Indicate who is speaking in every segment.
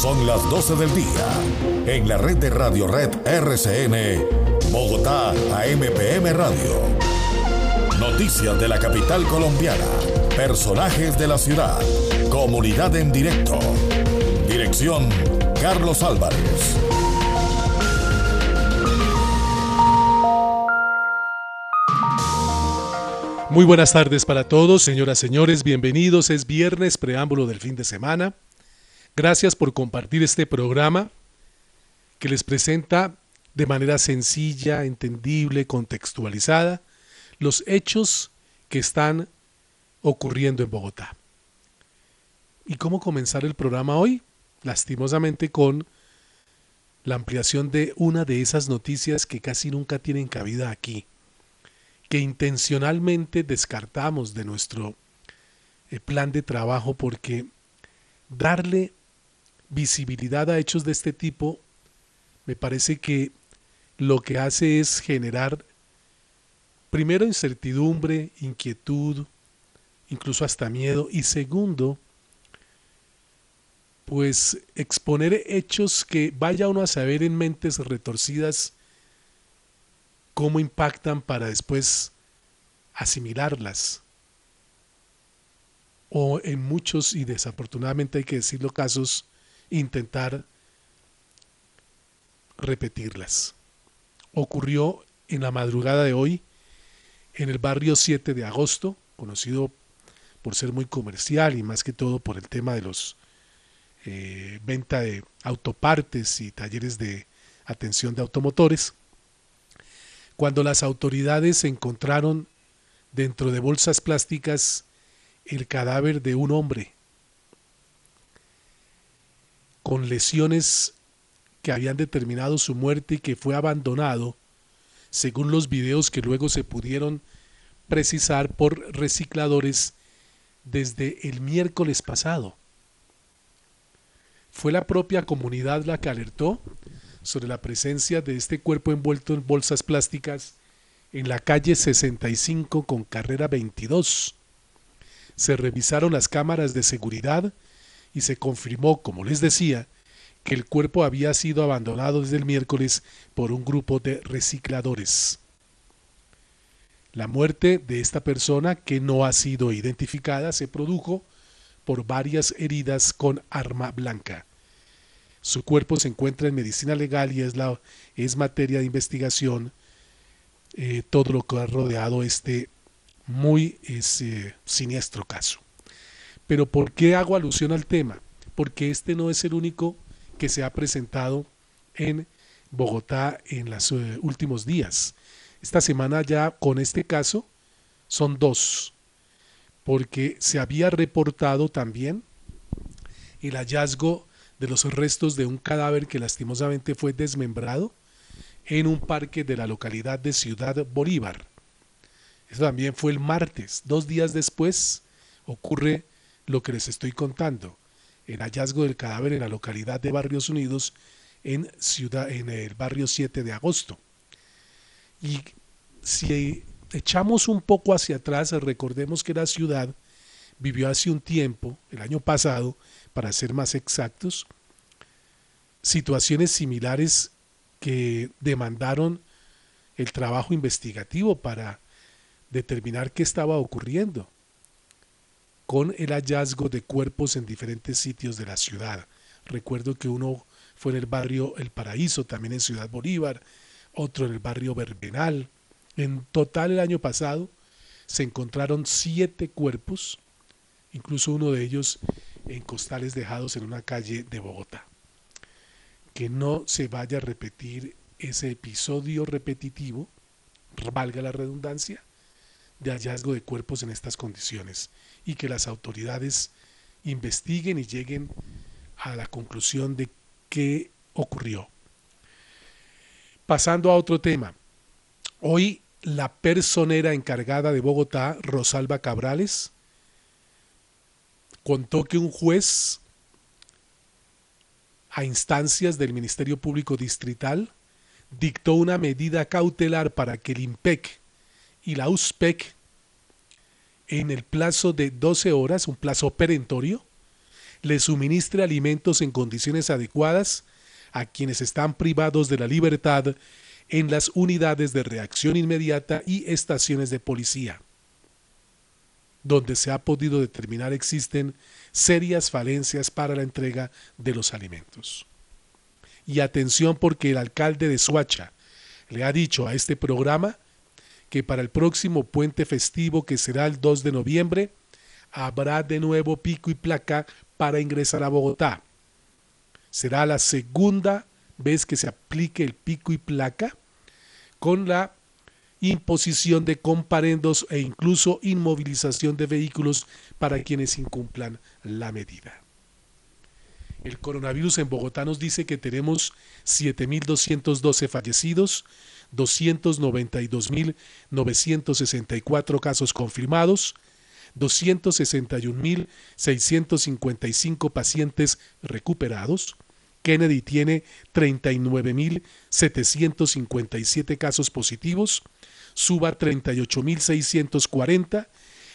Speaker 1: Son las 12 del día. En la red de Radio Red RCN, Bogotá, AMPM Radio. Noticias de la capital colombiana. Personajes de la ciudad. Comunidad en directo. Dirección, Carlos Álvarez.
Speaker 2: Muy buenas tardes para todos, señoras, señores, bienvenidos. Es viernes, preámbulo del fin de semana. Gracias por compartir este programa que les presenta de manera sencilla, entendible, contextualizada, los hechos que están ocurriendo en Bogotá. ¿Y cómo comenzar el programa hoy? Lastimosamente con la ampliación de una de esas noticias que casi nunca tienen cabida aquí que intencionalmente descartamos de nuestro eh, plan de trabajo porque darle visibilidad a hechos de este tipo me parece que lo que hace es generar primero incertidumbre, inquietud, incluso hasta miedo y segundo, pues exponer hechos que vaya uno a saber en mentes retorcidas cómo impactan para después asimilarlas. O en muchos, y desafortunadamente hay que decirlo, casos, intentar repetirlas. Ocurrió en la madrugada de hoy en el barrio 7 de agosto, conocido por ser muy comercial y más que todo por el tema de los eh, venta de autopartes y talleres de atención de automotores cuando las autoridades encontraron dentro de bolsas plásticas el cadáver de un hombre con lesiones que habían determinado su muerte y que fue abandonado, según los videos que luego se pudieron precisar por recicladores desde el miércoles pasado. Fue la propia comunidad la que alertó sobre la presencia de este cuerpo envuelto en bolsas plásticas en la calle 65 con carrera 22. Se revisaron las cámaras de seguridad y se confirmó, como les decía, que el cuerpo había sido abandonado desde el miércoles por un grupo de recicladores. La muerte de esta persona, que no ha sido identificada, se produjo por varias heridas con arma blanca. Su cuerpo se encuentra en medicina legal y es, la, es materia de investigación eh, todo lo que ha rodeado este muy siniestro caso. Pero ¿por qué hago alusión al tema? Porque este no es el único que se ha presentado en Bogotá en los eh, últimos días. Esta semana ya con este caso son dos, porque se había reportado también el hallazgo de los restos de un cadáver que lastimosamente fue desmembrado en un parque de la localidad de Ciudad Bolívar. Eso también fue el martes. Dos días después ocurre lo que les estoy contando, el hallazgo del cadáver en la localidad de Barrios Unidos en, ciudad, en el barrio 7 de agosto. Y si echamos un poco hacia atrás, recordemos que la ciudad vivió hace un tiempo, el año pasado, para ser más exactos, situaciones similares que demandaron el trabajo investigativo para determinar qué estaba ocurriendo con el hallazgo de cuerpos en diferentes sitios de la ciudad. Recuerdo que uno fue en el barrio El Paraíso, también en Ciudad Bolívar, otro en el barrio Verbenal. En total el año pasado se encontraron siete cuerpos, incluso uno de ellos en costales dejados en una calle de Bogotá. Que no se vaya a repetir ese episodio repetitivo, valga la redundancia, de hallazgo de cuerpos en estas condiciones y que las autoridades investiguen y lleguen a la conclusión de qué ocurrió. Pasando a otro tema. Hoy la personera encargada de Bogotá, Rosalba Cabrales, contó que un juez, a instancias del Ministerio Público Distrital, dictó una medida cautelar para que el IMPEC y la USPEC, en el plazo de 12 horas, un plazo perentorio, le suministre alimentos en condiciones adecuadas a quienes están privados de la libertad en las unidades de reacción inmediata y estaciones de policía, donde se ha podido determinar existen serias falencias para la entrega de los alimentos. Y atención porque el alcalde de Suacha le ha dicho a este programa que para el próximo puente festivo que será el 2 de noviembre habrá de nuevo pico y placa para ingresar a Bogotá. Será la segunda vez que se aplique el pico y placa con la imposición de comparendos e incluso inmovilización de vehículos para quienes incumplan la medida. El coronavirus en Bogotá nos dice que tenemos 7.212 fallecidos, 292.964 casos confirmados, 261.655 pacientes recuperados. Kennedy tiene 39.757 casos positivos, Suba 38.640,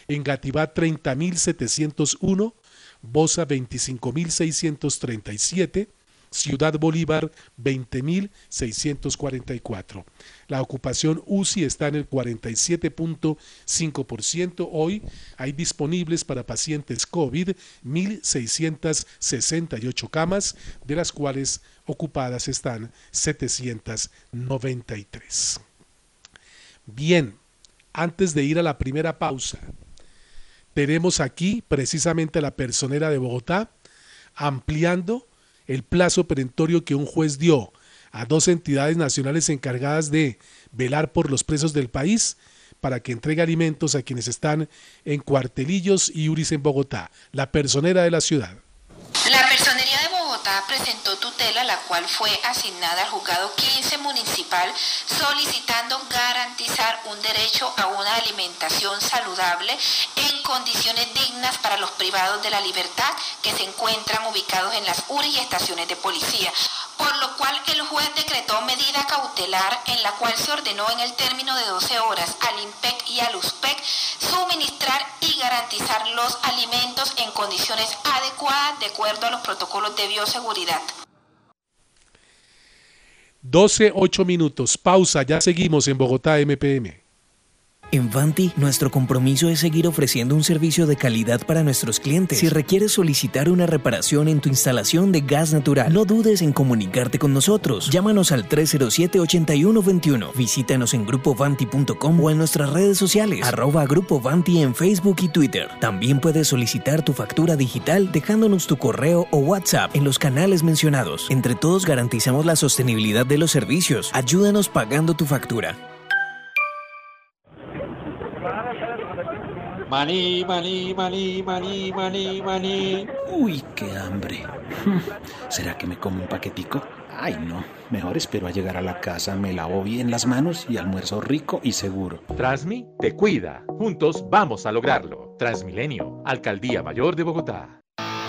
Speaker 2: Engativá 30.701, Bosa 25.637, Ciudad Bolívar 20.644. La ocupación UCI está en el 47.5%. Hoy hay disponibles para pacientes COVID 1.668 camas, de las cuales ocupadas están 793. Bien, antes de ir a la primera pausa, tenemos aquí precisamente la personera de Bogotá ampliando el plazo perentorio que un juez dio a dos entidades nacionales encargadas de velar por los presos del país para que entregue alimentos a quienes están en cuartelillos y URIs en Bogotá, la personera de la ciudad.
Speaker 3: Bogotá presentó tutela, la cual fue asignada al juzgado 15 municipal, solicitando garantizar un derecho a una alimentación saludable en condiciones dignas para los privados de la libertad que se encuentran ubicados en las URI y estaciones de policía por lo cual el juez decretó medida cautelar en la cual se ordenó en el término de 12 horas al INPEC y al USPEC suministrar y garantizar los alimentos en condiciones adecuadas de acuerdo a los protocolos de bioseguridad.
Speaker 2: 12, 8 minutos. Pausa, ya seguimos en Bogotá MPM.
Speaker 4: En Vanti, nuestro compromiso es seguir ofreciendo un servicio de calidad para nuestros clientes. Si requieres solicitar una reparación en tu instalación de gas natural, no dudes en comunicarte con nosotros. Llámanos al 307-8121. Visítanos en grupovanti.com o en nuestras redes sociales, arroba Grupo en Facebook y Twitter. También puedes solicitar tu factura digital dejándonos tu correo o WhatsApp en los canales mencionados. Entre todos garantizamos la sostenibilidad de los servicios. Ayúdanos pagando tu factura.
Speaker 5: Maní, maní, maní, maní, maní, maní.
Speaker 6: Uy, qué hambre. ¿Será que me como un paquetico? Ay, no. Mejor espero a llegar a la casa, me lavo bien las manos y almuerzo rico y seguro.
Speaker 7: Transmi te cuida. Juntos vamos a lograrlo. Transmilenio, Alcaldía Mayor de Bogotá.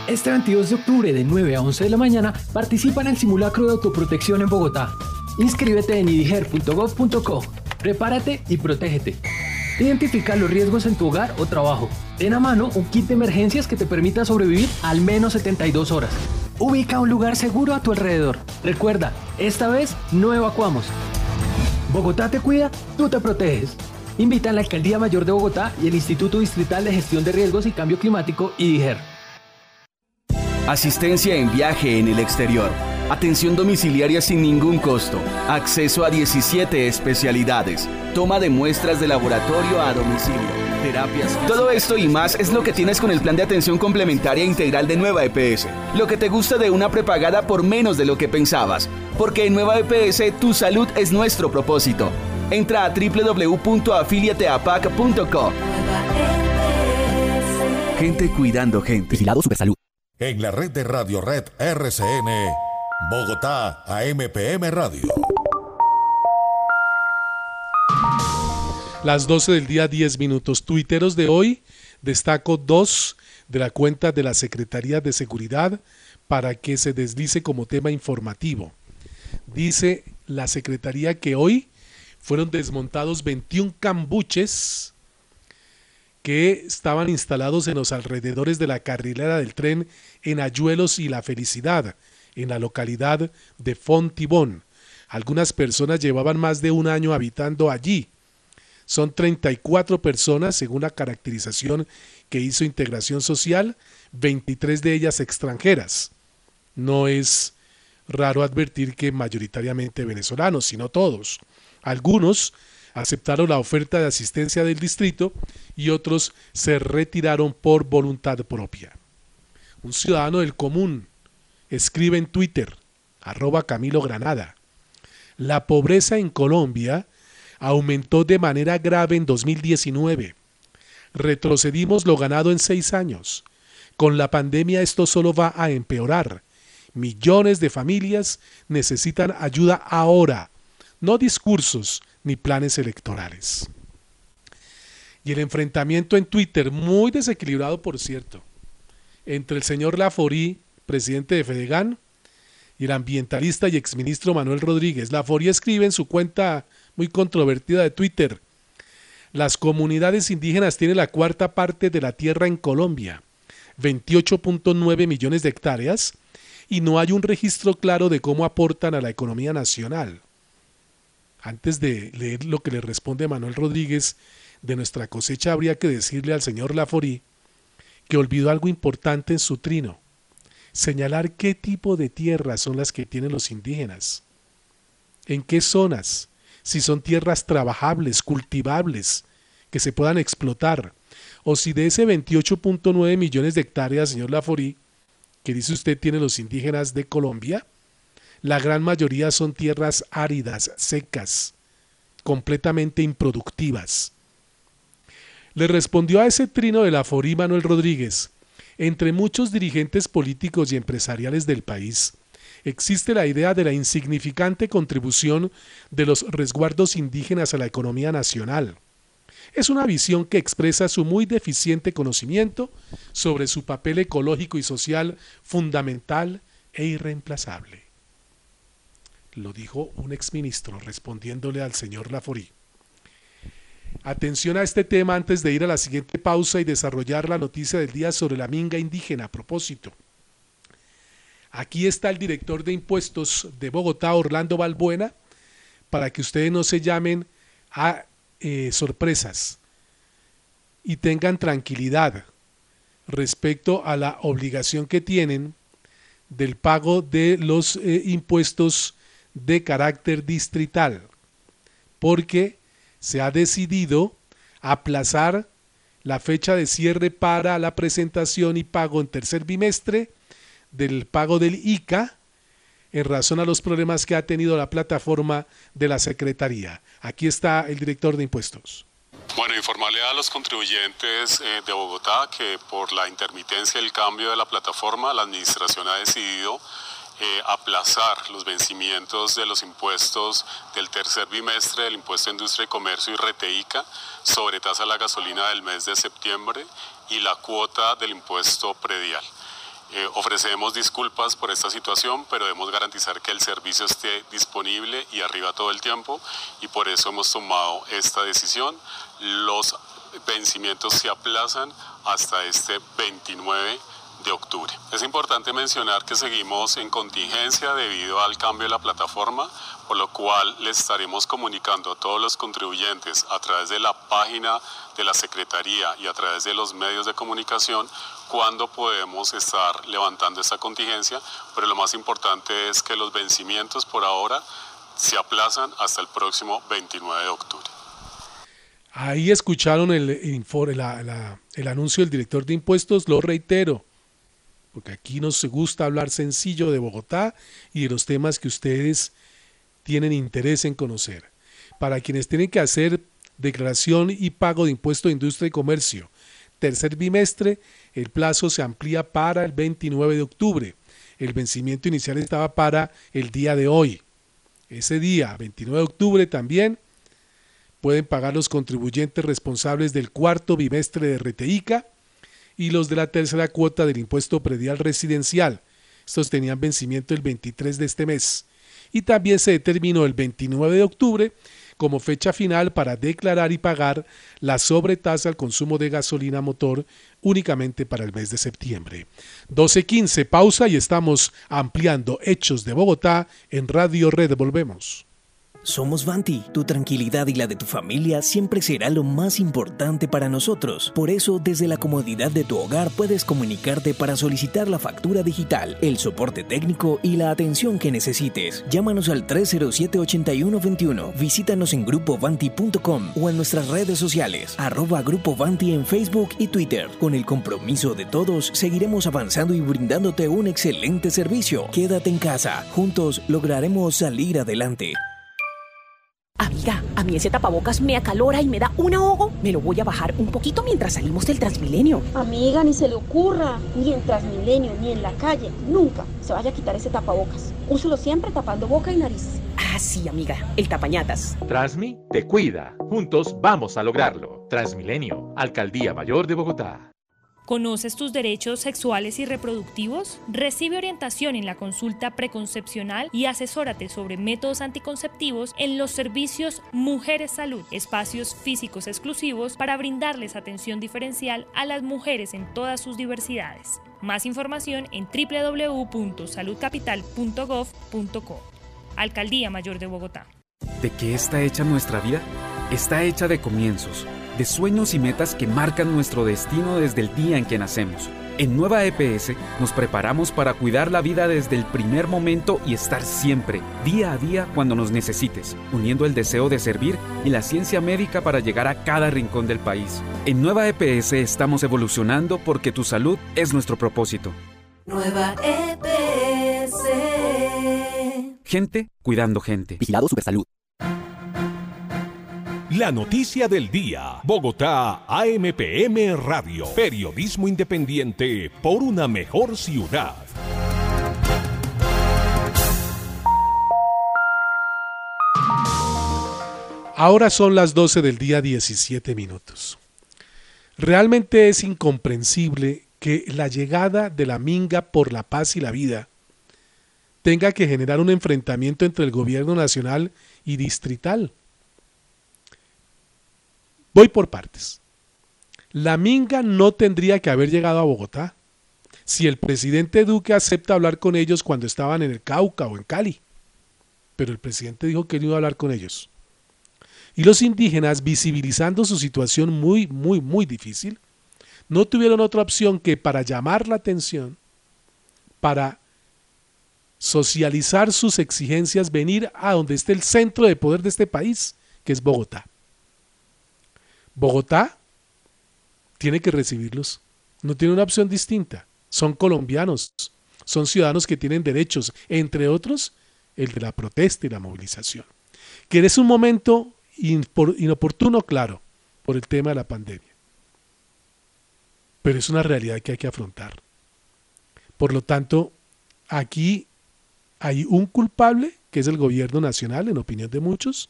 Speaker 8: Este 22 de octubre de 9 a 11 de la mañana participa en el simulacro de autoprotección en Bogotá. Inscríbete en idiger.gov.co. Prepárate y protégete. Identifica los riesgos en tu hogar o trabajo. Ten a mano un kit de emergencias que te permita sobrevivir al menos 72 horas. Ubica un lugar seguro a tu alrededor. Recuerda, esta vez no evacuamos. Bogotá te cuida, tú te proteges. Invita a la Alcaldía Mayor de Bogotá y el Instituto Distrital de Gestión de Riesgos y Cambio Climático, IDIGER.
Speaker 9: Asistencia en viaje en el exterior. Atención domiciliaria sin ningún costo. Acceso a 17 especialidades. Toma de muestras de laboratorio a domicilio. Terapias. Todo esto y más es lo que tienes con el plan de atención complementaria integral de Nueva EPS. Lo que te gusta de una prepagada por menos de lo que pensabas. Porque en Nueva EPS tu salud es nuestro propósito. Entra a www.afiliateapac.co. Gente cuidando gente.
Speaker 4: Vigilado Supersalud.
Speaker 1: En la red de Radio Red RCN, Bogotá AMPM Radio.
Speaker 2: Las 12 del día 10 minutos. Tuiteros de hoy, destaco dos de la cuenta de la Secretaría de Seguridad para que se deslice como tema informativo. Dice la Secretaría que hoy fueron desmontados 21 cambuches que estaban instalados en los alrededores de la carrilera del tren en Ayuelos y La Felicidad, en la localidad de Fontibón. Algunas personas llevaban más de un año habitando allí. Son 34 personas, según la caracterización que hizo Integración Social, 23 de ellas extranjeras. No es raro advertir que mayoritariamente venezolanos, sino todos. Algunos aceptaron la oferta de asistencia del distrito y otros se retiraron por voluntad propia. Un ciudadano del común escribe en Twitter, arroba Camilo Granada, la pobreza en Colombia aumentó de manera grave en 2019. Retrocedimos lo ganado en seis años. Con la pandemia esto solo va a empeorar. Millones de familias necesitan ayuda ahora, no discursos ni planes electorales. Y el enfrentamiento en Twitter, muy desequilibrado por cierto, entre el señor Laforí, presidente de Fedegan, y el ambientalista y exministro Manuel Rodríguez. Laforí escribe en su cuenta muy controvertida de Twitter, las comunidades indígenas tienen la cuarta parte de la tierra en Colombia, 28.9 millones de hectáreas, y no hay un registro claro de cómo aportan a la economía nacional. Antes de leer lo que le responde Manuel Rodríguez de nuestra cosecha, habría que decirle al señor Laforí que olvidó algo importante en su trino, señalar qué tipo de tierras son las que tienen los indígenas, en qué zonas, si son tierras trabajables, cultivables, que se puedan explotar, o si de ese 28.9 millones de hectáreas, señor Laforí, que dice usted tiene los indígenas de Colombia, la gran mayoría son tierras áridas, secas, completamente improductivas. Le respondió a ese trino de Laforí Manuel Rodríguez, entre muchos dirigentes políticos y empresariales del país, existe la idea de la insignificante contribución de los resguardos indígenas a la economía nacional. Es una visión que expresa su muy deficiente conocimiento sobre su papel ecológico y social fundamental e irreemplazable. Lo dijo un exministro respondiéndole al señor Laforí. Atención a este tema antes de ir a la siguiente pausa y desarrollar la noticia del día sobre la minga indígena a propósito. Aquí está el director de impuestos de Bogotá, Orlando Balbuena, para que ustedes no se llamen a eh, sorpresas y tengan tranquilidad respecto a la obligación que tienen del pago de los eh, impuestos de carácter distrital, porque se ha decidido aplazar la fecha de cierre para la presentación y pago en tercer bimestre del pago del ICA en razón a los problemas que ha tenido la plataforma de la Secretaría. Aquí está el director de impuestos.
Speaker 10: Bueno, informarle a los contribuyentes eh, de Bogotá que por la intermitencia y el cambio de la plataforma, la administración ha decidido eh, aplazar los vencimientos de los impuestos del tercer bimestre del impuesto de industria y comercio y RTICA sobre tasa de la gasolina del mes de septiembre y la cuota del impuesto predial. Eh, ofrecemos disculpas por esta situación, pero debemos garantizar que el servicio esté disponible y arriba todo el tiempo y por eso hemos tomado esta decisión. Los vencimientos se aplazan hasta este 29 de octubre. Es importante mencionar que seguimos en contingencia debido al cambio de la plataforma, por lo cual les estaremos comunicando a todos los contribuyentes a través de la página de la Secretaría y a través de los medios de comunicación cuándo podemos estar levantando esta contingencia, pero lo más importante es que los vencimientos por ahora se aplazan hasta el próximo 29 de octubre.
Speaker 2: Ahí escucharon el, el anuncio del director de impuestos, lo reitero porque aquí nos gusta hablar sencillo de Bogotá y de los temas que ustedes tienen interés en conocer. Para quienes tienen que hacer declaración y pago de impuesto de industria y comercio, tercer bimestre, el plazo se amplía para el 29 de octubre. El vencimiento inicial estaba para el día de hoy. Ese día, 29 de octubre, también pueden pagar los contribuyentes responsables del cuarto bimestre de RTICA y los de la tercera cuota del impuesto predial residencial. Estos tenían vencimiento el 23 de este mes. Y también se determinó el 29 de octubre como fecha final para declarar y pagar la sobretasa al consumo de gasolina motor únicamente para el mes de septiembre. 12.15, pausa y estamos ampliando Hechos de Bogotá en Radio Red. Volvemos.
Speaker 4: Somos Vanti. Tu tranquilidad y la de tu familia siempre será lo más importante para nosotros. Por eso, desde la comodidad de tu hogar puedes comunicarte para solicitar la factura digital, el soporte técnico y la atención que necesites. Llámanos al 307-8121. Visítanos en grupovanti.com o en nuestras redes sociales, arroba Grupo Vanti en Facebook y Twitter. Con el compromiso de todos, seguiremos avanzando y brindándote un excelente servicio. Quédate en casa. Juntos lograremos salir adelante.
Speaker 11: Amiga, a mí ese tapabocas me acalora y me da un ahogo. Me lo voy a bajar un poquito mientras salimos del Transmilenio.
Speaker 12: Amiga, ni se le ocurra, ni en Transmilenio, ni en la calle, nunca se vaya a quitar ese tapabocas. Úselo siempre tapando boca y nariz.
Speaker 11: Ah, sí, amiga, el tapañatas.
Speaker 7: Transmi te cuida. Juntos vamos a lograrlo. Transmilenio, Alcaldía Mayor de Bogotá.
Speaker 13: ¿Conoces tus derechos sexuales y reproductivos? Recibe orientación en la consulta preconcepcional y asesórate sobre métodos anticonceptivos en los servicios Mujeres Salud, espacios físicos exclusivos para brindarles atención diferencial a las mujeres en todas sus diversidades. Más información en www.saludcapital.gov.co. Alcaldía Mayor de Bogotá.
Speaker 14: ¿De qué está hecha nuestra vida? Está hecha de comienzos de sueños y metas que marcan nuestro destino desde el día en que nacemos. En Nueva EPS nos preparamos para cuidar la vida desde el primer momento y estar siempre, día a día, cuando nos necesites, uniendo el deseo de servir y la ciencia médica para llegar a cada rincón del país. En Nueva EPS estamos evolucionando porque tu salud es nuestro propósito.
Speaker 15: Nueva EPS.
Speaker 14: Gente cuidando gente.
Speaker 16: Vigilado Supersalud.
Speaker 1: La noticia del día. Bogotá, AMPM Radio. Periodismo independiente por una mejor ciudad.
Speaker 2: Ahora son las 12 del día 17 minutos. Realmente es incomprensible que la llegada de la Minga por la paz y la vida tenga que generar un enfrentamiento entre el gobierno nacional y distrital Voy por partes. La Minga no tendría que haber llegado a Bogotá si el presidente Duque acepta hablar con ellos cuando estaban en el Cauca o en Cali. Pero el presidente dijo que no iba a hablar con ellos. Y los indígenas, visibilizando su situación muy, muy, muy difícil, no tuvieron otra opción que para llamar la atención, para socializar sus exigencias, venir a donde esté el centro de poder de este país, que es Bogotá. Bogotá tiene que recibirlos. No tiene una opción distinta. Son colombianos, son ciudadanos que tienen derechos, entre otros el de la protesta y la movilización. Que es un momento inoportuno, claro, por el tema de la pandemia. Pero es una realidad que hay que afrontar. Por lo tanto, aquí hay un culpable, que es el gobierno nacional, en opinión de muchos,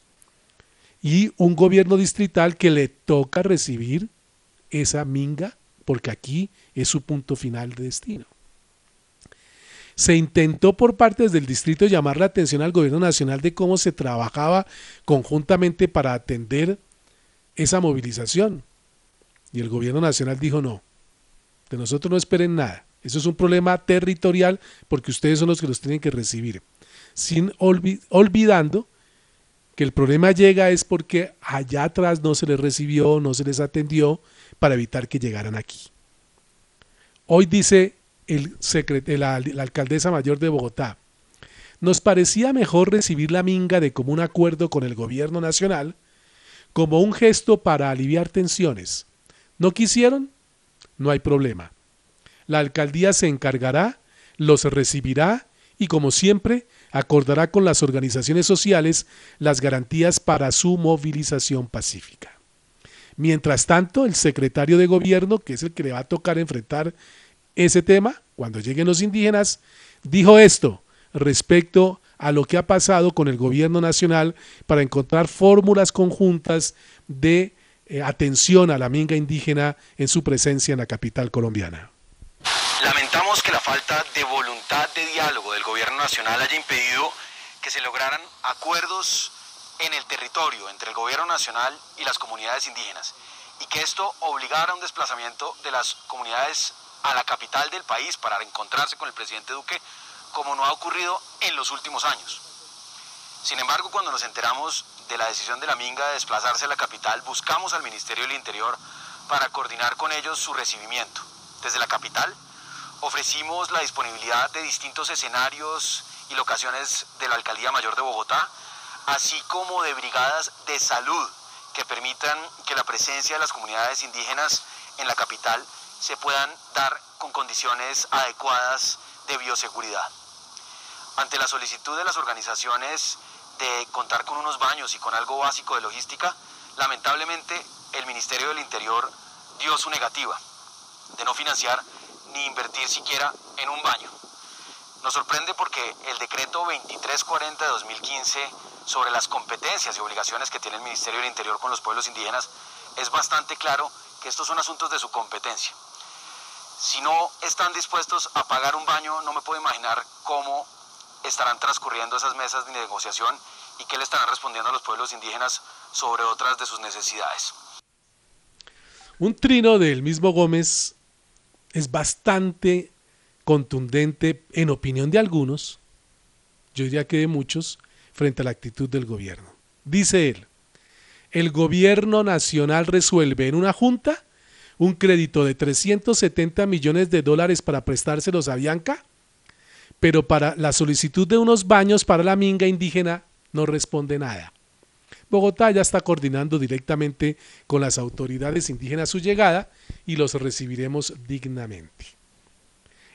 Speaker 2: y un gobierno distrital que le toca recibir esa minga porque aquí es su punto final de destino. Se intentó por partes del distrito llamar la atención al gobierno nacional de cómo se trabajaba conjuntamente para atender esa movilización. Y el gobierno nacional dijo no, de nosotros no esperen nada. Eso es un problema territorial porque ustedes son los que los tienen que recibir. Sin olvidando que el problema llega es porque allá atrás no se les recibió, no se les atendió para evitar que llegaran aquí. Hoy dice el la, la alcaldesa mayor de Bogotá, nos parecía mejor recibir la minga de común acuerdo con el gobierno nacional como un gesto para aliviar tensiones. ¿No quisieron? No hay problema. La alcaldía se encargará, los recibirá y como siempre acordará con las organizaciones sociales las garantías para su movilización pacífica. Mientras tanto, el secretario de gobierno, que es el que le va a tocar enfrentar ese tema cuando lleguen los indígenas, dijo esto respecto a lo que ha pasado con el gobierno nacional para encontrar fórmulas conjuntas de eh, atención a la minga indígena en su presencia en la capital colombiana.
Speaker 17: Lamentamos que la falta de voluntad de diálogo del gobierno nacional haya impedido que se lograran acuerdos en el territorio entre el gobierno nacional y las comunidades indígenas y que esto obligara a un desplazamiento de las comunidades a la capital del país para encontrarse con el presidente Duque, como no ha ocurrido en los últimos años. Sin embargo, cuando nos enteramos de la decisión de la Minga de desplazarse a la capital, buscamos al Ministerio del Interior para coordinar con ellos su recibimiento. Desde la capital ofrecimos la disponibilidad de distintos escenarios y locaciones de la Alcaldía Mayor de Bogotá, así como de brigadas de salud que permitan que la presencia de las comunidades indígenas en la capital se puedan dar con condiciones adecuadas de bioseguridad. Ante la solicitud de las organizaciones de contar con unos baños y con algo básico de logística, lamentablemente el Ministerio del Interior dio su negativa de no financiar ni invertir siquiera en un baño. Nos sorprende porque el decreto 2340 de 2015 sobre las competencias y obligaciones que tiene el Ministerio del Interior con los pueblos indígenas es bastante claro que estos son asuntos de su competencia. Si no están dispuestos a pagar un baño, no me puedo imaginar cómo estarán transcurriendo esas mesas de negociación y qué le estarán respondiendo a los pueblos indígenas sobre otras de sus necesidades.
Speaker 2: Un trino del mismo Gómez es bastante contundente en opinión de algunos, yo diría que de muchos, frente a la actitud del gobierno. Dice él, el gobierno nacional resuelve en una junta un crédito de 370 millones de dólares para prestárselos a Bianca pero para la solicitud de unos baños para la minga indígena no responde nada. Bogotá ya está coordinando directamente con las autoridades indígenas su llegada y los recibiremos dignamente.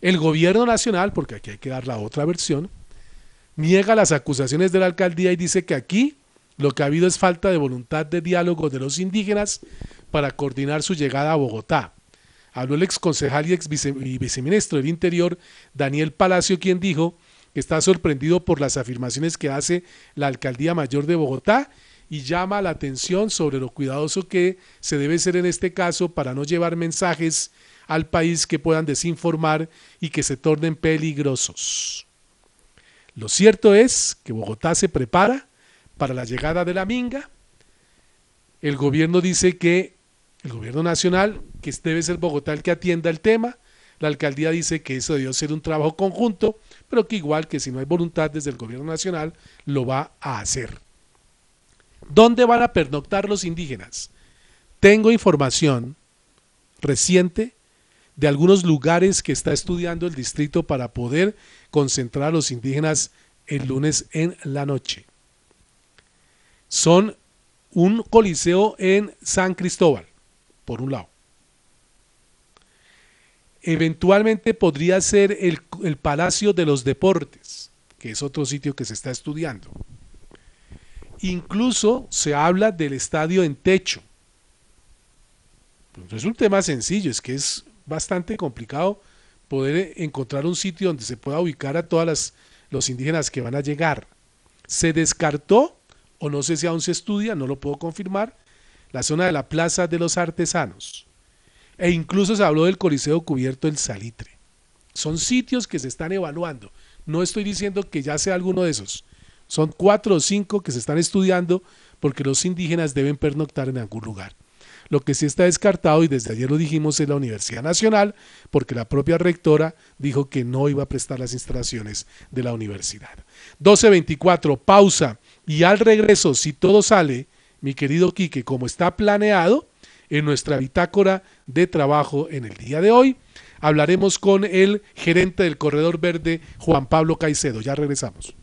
Speaker 2: El gobierno nacional, porque aquí hay que dar la otra versión, niega las acusaciones de la alcaldía y dice que aquí lo que ha habido es falta de voluntad de diálogo de los indígenas para coordinar su llegada a Bogotá. Habló el ex concejal y ex viceministro del Interior, Daniel Palacio, quien dijo que está sorprendido por las afirmaciones que hace la Alcaldía Mayor de Bogotá y llama la atención sobre lo cuidadoso que se debe ser en este caso para no llevar mensajes al país que puedan desinformar y que se tornen peligrosos. Lo cierto es que Bogotá se prepara para la llegada de la minga. El gobierno dice que el gobierno nacional, que debe ser Bogotá el que atienda el tema, la alcaldía dice que eso debió ser un trabajo conjunto, pero que igual que si no hay voluntad desde el gobierno nacional, lo va a hacer. ¿Dónde van a pernoctar los indígenas? Tengo información reciente de algunos lugares que está estudiando el distrito para poder concentrar a los indígenas el lunes en la noche. Son un coliseo en San Cristóbal, por un lado. Eventualmente podría ser el, Palacio de los Deportes, que es otro sitio que se está estudiando. Incluso se habla del estadio en techo. Pues es un tema sencillo, es que es bastante complicado poder encontrar un sitio donde se pueda ubicar a todos los indígenas que van a llegar. Se descartó, o no sé si aún se estudia, no lo puedo confirmar, la zona de la Plaza de los Artesanos. E incluso se habló del Coliseo Cubierto del Salitre. Son sitios que se están evaluando. No estoy diciendo que ya sea alguno de esos. Son cuatro o cinco que se están estudiando porque los indígenas deben pernoctar en algún lugar. Lo que sí está descartado, y desde ayer lo dijimos, es la Universidad Nacional, porque la propia rectora dijo que no iba a prestar las instalaciones de la universidad. 12.24, pausa. Y al regreso, si todo sale, mi querido Quique, como está planeado en nuestra bitácora de trabajo en el día de hoy. Hablaremos con el gerente del Corredor Verde, Juan Pablo Caicedo. Ya regresamos.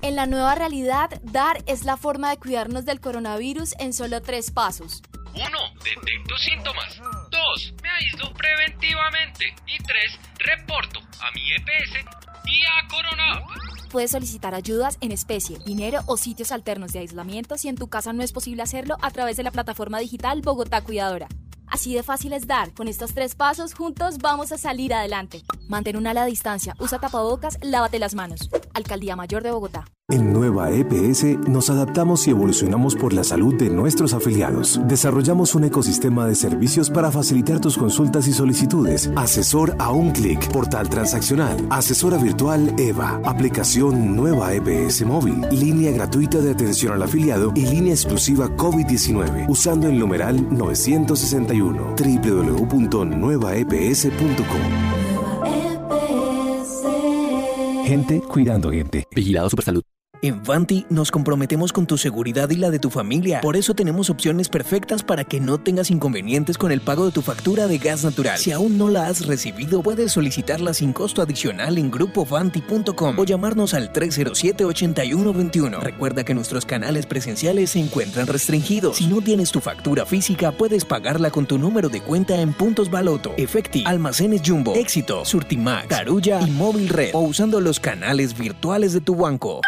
Speaker 16: En la nueva realidad, dar es la forma de cuidarnos del coronavirus en solo tres pasos.
Speaker 18: 1. Detecto síntomas. 2. Me aíslo preventivamente. Y 3. Reporto a mi EPS y a Corona.
Speaker 16: Puedes solicitar ayudas en especie, dinero o sitios alternos de aislamiento si en tu casa no es posible hacerlo a través de la plataforma digital Bogotá Cuidadora. Así de fácil es dar. Con estos tres pasos juntos vamos a salir adelante. Mantén una ala distancia, usa tapabocas, lávate las manos. Alcaldía Mayor de Bogotá.
Speaker 19: En Nueva EPS nos adaptamos y evolucionamos por la salud de nuestros afiliados. Desarrollamos un ecosistema de servicios para facilitar tus consultas y solicitudes. Asesor a un clic, portal transaccional, asesora virtual EVA, aplicación Nueva EPS móvil, línea gratuita de atención al afiliado y línea exclusiva COVID-19 usando el numeral 961 www.nuevaeps.com.
Speaker 4: Gente cuidando gente. Vigilado Supersalud. En Vanti nos comprometemos con tu seguridad y la de tu familia. Por eso tenemos opciones perfectas para que no tengas inconvenientes con el pago de tu factura de gas natural. Si aún no la has recibido, puedes solicitarla sin costo adicional en grupovanti.com o llamarnos al 307-8121. Recuerda que nuestros canales presenciales se encuentran restringidos. Si no tienes tu factura física, puedes pagarla con tu número de cuenta en Puntos Baloto, Efecti, Almacenes Jumbo, Éxito, Surtimax, Carulla y Móvil Red o usando los canales virtuales de tu banco.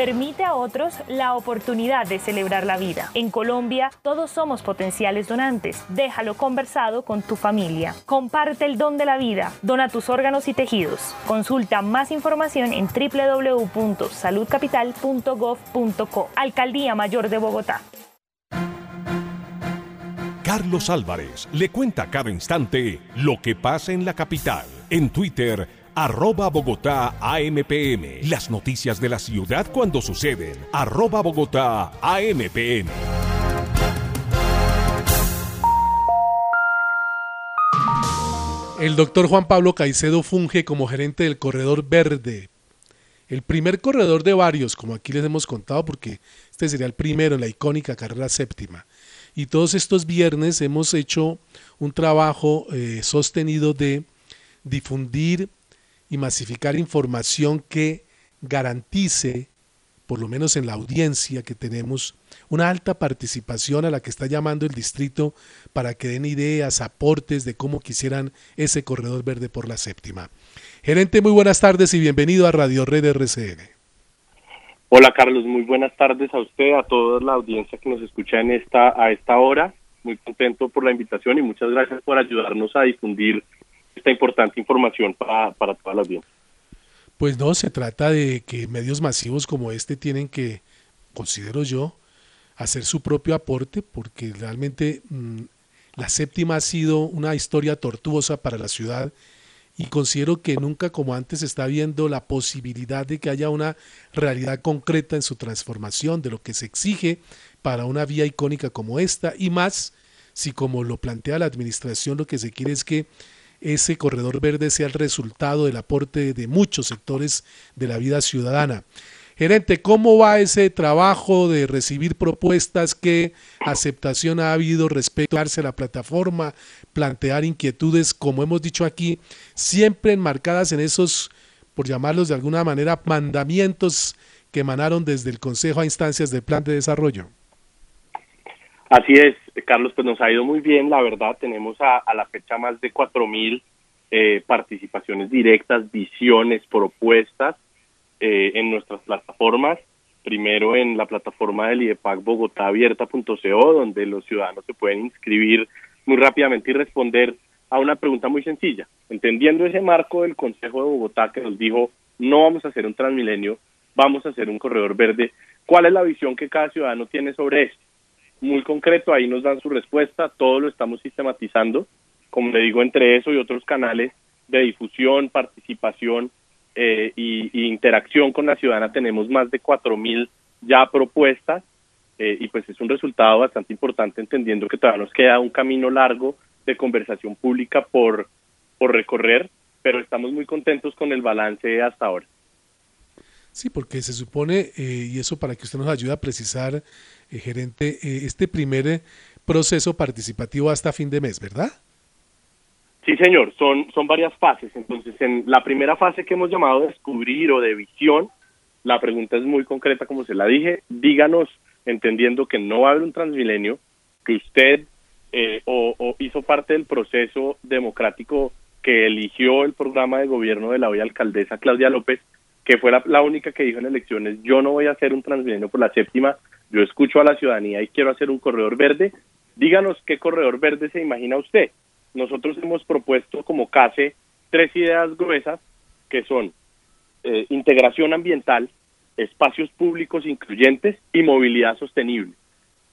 Speaker 13: Permite a otros la oportunidad de celebrar la vida. En Colombia, todos somos potenciales donantes. Déjalo conversado con tu familia. Comparte el don de la vida. Dona tus órganos y tejidos. Consulta más información en www.saludcapital.gov.co. Alcaldía Mayor de Bogotá.
Speaker 1: Carlos Álvarez le cuenta cada instante lo que pasa en la capital. En Twitter, arroba Bogotá AMPM. Las noticias de la ciudad cuando suceden. Arroba Bogotá AMPM.
Speaker 2: El doctor Juan Pablo Caicedo funge como gerente del Corredor Verde. El primer corredor de varios, como aquí les hemos contado, porque este sería el primero en la icónica carrera séptima. Y todos estos viernes hemos hecho un trabajo eh, sostenido de difundir y masificar información que garantice, por lo menos en la audiencia que tenemos, una alta participación a la que está llamando el distrito para que den ideas, aportes de cómo quisieran ese corredor verde por la séptima. Gerente, muy buenas tardes y bienvenido a Radio Red RCN.
Speaker 20: Hola Carlos, muy buenas tardes a usted, a toda la audiencia que nos escucha en esta, a esta hora. Muy contento por la invitación y muchas gracias por ayudarnos a difundir esta importante información para, para toda la audiencia.
Speaker 2: Pues no, se trata de que medios masivos como este tienen que, considero yo, hacer su propio aporte, porque realmente mm, la séptima ha sido una historia tortuosa para la ciudad y considero que nunca como antes está viendo la posibilidad de que haya una realidad concreta en su transformación, de lo que se exige para una vía icónica como esta, y más si como lo plantea la administración lo que se quiere es que ese corredor verde sea el resultado del aporte de muchos sectores de la vida ciudadana. Gerente, ¿cómo va ese trabajo de recibir propuestas? ¿Qué aceptación ha habido respecto a la plataforma, plantear inquietudes, como hemos dicho aquí, siempre enmarcadas en esos, por llamarlos de alguna manera, mandamientos que emanaron desde el Consejo a instancias del Plan de Desarrollo?
Speaker 20: Así es, Carlos, pues nos ha ido muy bien, la verdad, tenemos a, la fecha más de 4.000 eh, participaciones directas, visiones, propuestas, eh, en nuestras plataformas, primero en la plataforma del IEPAC Bogotá abierta.co, donde los ciudadanos se pueden inscribir muy rápidamente y responder a una pregunta muy sencilla. Entendiendo ese marco del Consejo de Bogotá que nos dijo, no vamos a hacer un transmilenio, vamos a hacer un corredor verde, ¿cuál es la visión que cada ciudadano tiene sobre esto? Muy concreto, ahí nos dan su respuesta, todo lo estamos sistematizando, como le digo, entre eso y otros canales de difusión, participación eh, y, interacción con la ciudadana tenemos más de 4.000 ya propuestas eh, y pues es un resultado bastante importante entendiendo que todavía nos queda un camino largo de conversación pública por, por recorrer, pero estamos muy contentos con el balance hasta ahora.
Speaker 2: Sí, porque se supone, eh, y eso para que usted nos ayude a precisar, gerente, este primer proceso participativo hasta fin de mes, ¿verdad?
Speaker 20: Sí, señor, son, son varias fases. Entonces, en la primera fase que hemos llamado descubrir o de visión, la pregunta es muy concreta, como se la dije. Díganos, entendiendo que no va a haber un transmilenio, que usted eh, o, hizo parte del proceso democrático que eligió el programa de gobierno de la hoy alcaldesa Claudia López, que fue la, única que dijo en elecciones, yo no voy a hacer un Transmilenio por la séptima, yo escucho a la ciudadanía y quiero hacer un corredor verde, díganos qué corredor verde se imagina usted. Nosotros hemos propuesto como CASE tres ideas gruesas que son eh, integración ambiental, espacios públicos incluyentes y movilidad sostenible.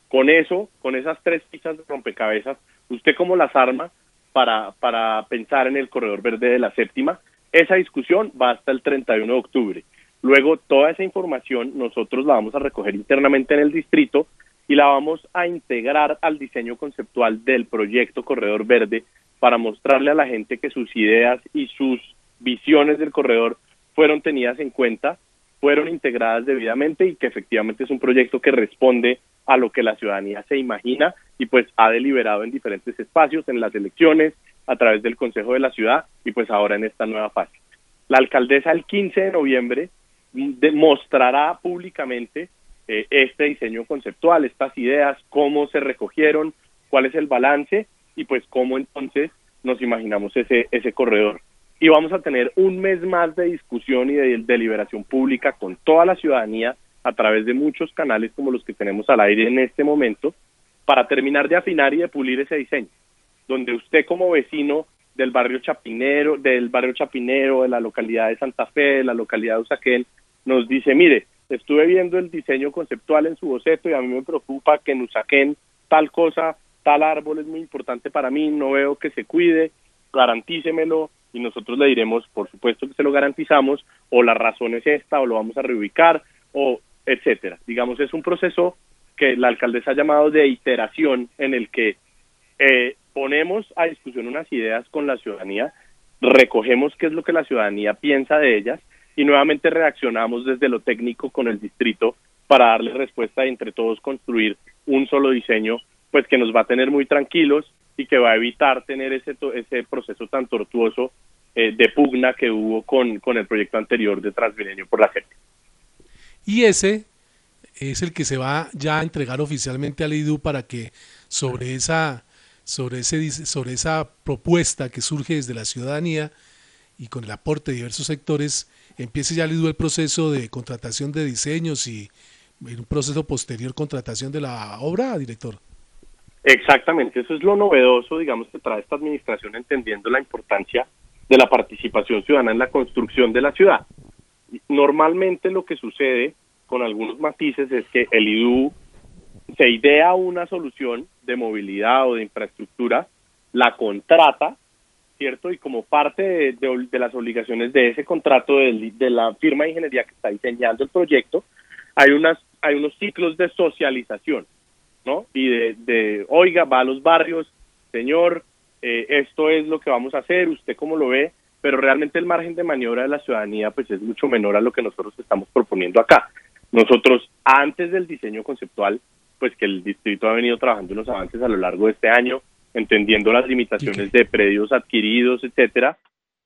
Speaker 20: Con eso, con esas tres piezas de rompecabezas, ¿usted cómo las arma para, para pensar en el corredor verde de la séptima? Esa discusión va hasta el 31 de octubre. Luego, toda esa información nosotros la vamos a recoger internamente en el distrito y la vamos a integrar al diseño conceptual del proyecto Corredor Verde para mostrarle a la gente que sus ideas y sus visiones del corredor fueron tenidas en cuenta, fueron integradas debidamente y que efectivamente es un proyecto que responde a lo que la ciudadanía se imagina y pues ha deliberado en diferentes espacios, en las elecciones, a través del Consejo de la Ciudad y pues ahora en esta nueva fase. La alcaldesa el 15 de noviembre mostrará públicamente eh, este diseño conceptual, estas ideas, cómo se recogieron, cuál es el balance y pues cómo entonces nos imaginamos ese, ese corredor y vamos a tener un mes más de discusión y de deliberación pública con toda la ciudadanía a través de muchos canales como los que tenemos al aire en este momento para terminar de afinar y de pulir ese diseño, donde usted como vecino del barrio Chapinero, del barrio Chapinero, de la localidad de Santa Fe, de la localidad de Usaquén, nos dice, mire, estuve viendo el diseño conceptual en su boceto y a mí me preocupa que en Usaquén tal cosa, tal árbol es muy importante para mí, no veo que se cuide, garantícemelo, y nosotros le diremos, por supuesto que se lo garantizamos, o la razón es esta, o lo vamos a reubicar, o etcétera. Digamos, es un proceso que la alcaldesa ha llamado de iteración en el que eh, ponemos a discusión unas ideas con la ciudadanía, recogemos qué es lo que la ciudadanía piensa de ellas y nuevamente reaccionamos desde lo técnico con el distrito para darle respuesta y entre todos construir un solo diseño pues que nos va a tener muy tranquilos y que va a evitar tener ese, ese proceso tan tortuoso eh, de pugna que hubo con, con el proyecto anterior de Transmilenio por la gente.
Speaker 2: Y ese es el que se va ya a entregar oficialmente al IDU para que sobre esa, sobre, ese, sobre esa propuesta que surge desde la ciudadanía y con el aporte de diversos sectores, empiece ya el proceso de contratación de diseños y un proceso posterior contratación de la obra, director.
Speaker 20: Exactamente, eso es lo novedoso, digamos, que trae esta administración entendiendo la importancia de la participación ciudadana en la construcción de la ciudad. Normalmente lo que sucede con algunos matices es que el IDU se idea una solución de movilidad o de infraestructura, la contrata, ¿cierto? Y como parte de, las obligaciones de ese contrato de, la firma de ingeniería que está diseñando el proyecto, hay, unas, hay unos ciclos de socialización ¿no? Y de, oiga, va a los barrios, señor, eh, esto es lo que vamos a hacer, usted cómo lo ve, pero realmente el margen de maniobra de la ciudadanía pues es mucho menor a lo que nosotros estamos proponiendo acá. Nosotros, antes del diseño conceptual, pues que el distrito ha venido trabajando unos avances a lo largo de este año, entendiendo las limitaciones de predios adquiridos, etcétera.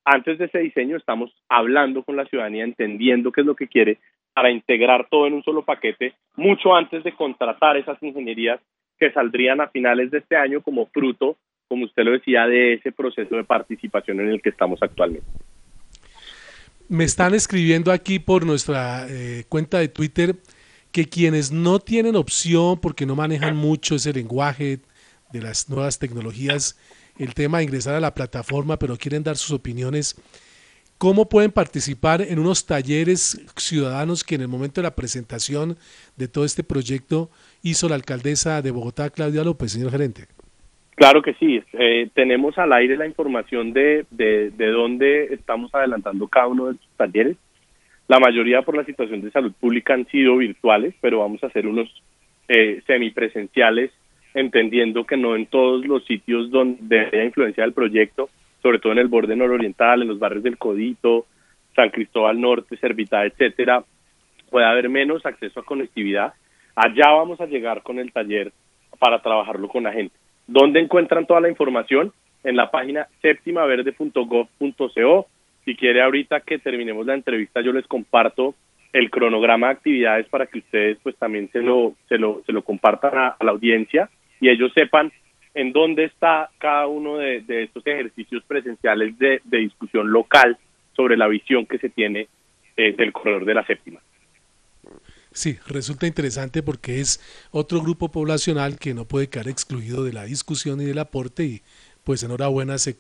Speaker 20: Antes de ese diseño estamos hablando con la ciudadanía, entendiendo qué es lo que quiere para integrar todo en un solo paquete mucho antes de contratar esas ingenierías que saldrían a finales de este año como fruto, como usted lo decía, de ese proceso de participación en el que estamos actualmente.
Speaker 2: Me están escribiendo aquí por nuestra eh, cuenta de Twitter que quienes no tienen opción porque no manejan mucho ese lenguaje de las nuevas tecnologías, el tema de ingresar a la plataforma, pero quieren dar sus opiniones, ¿Cómo pueden participar en unos talleres ciudadanos que en el momento de la presentación de todo este proyecto hizo la alcaldesa de Bogotá, Claudia López, señor gerente?
Speaker 20: Claro que sí, eh, tenemos al aire la información de, de, dónde estamos adelantando cada uno de estos talleres. La mayoría por la situación de salud pública han sido virtuales, pero vamos a hacer unos eh, semipresenciales, entendiendo que no en todos los sitios donde haya influencia del proyecto sobre todo en el borde nororiental, en los barrios del Codito, San Cristóbal Norte, Servitá, etcétera, puede haber menos acceso a conectividad. Allá vamos a llegar con el taller para trabajarlo con la gente. ¿Dónde encuentran toda la información? En la página septimaverde.gov.co. Si quiere ahorita que terminemos la entrevista yo les comparto el cronograma de actividades para que ustedes pues también se lo se lo se lo compartan a la audiencia y ellos sepan en dónde está cada uno de, estos ejercicios presenciales de, discusión local sobre la visión que se tiene eh, del corredor de la séptima.
Speaker 2: Sí, resulta interesante porque es otro grupo poblacional que no puede quedar excluido de la discusión y del aporte y pues enhorabuena se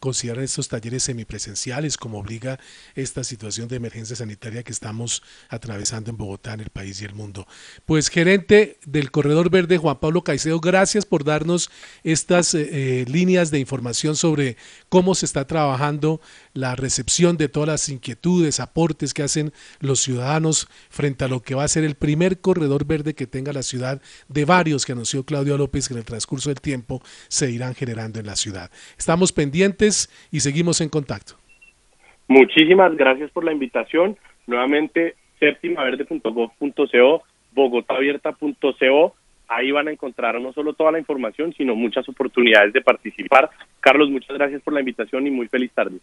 Speaker 2: consideran estos talleres semipresenciales como obliga esta situación de emergencia sanitaria que estamos atravesando en Bogotá, en el país y el mundo. Pues gerente del Corredor Verde, Juan Pablo Caicedo, gracias por darnos estas eh, eh, líneas de información sobre cómo se está trabajando la recepción de todas las inquietudes, aportes que hacen los ciudadanos frente a lo que va a ser el primer corredor verde que tenga la ciudad de varios que anunció Claudio López que en el transcurso del tiempo se irán generando en la ciudad. Estamos pendientes y seguimos en contacto.
Speaker 20: Muchísimas gracias por la invitación. Nuevamente, séptimaverde.gov.co, bogotabierta.co. Ahí van a encontrar no solo toda la información, sino muchas oportunidades de participar. Carlos, muchas gracias por la invitación y muy feliz tarde.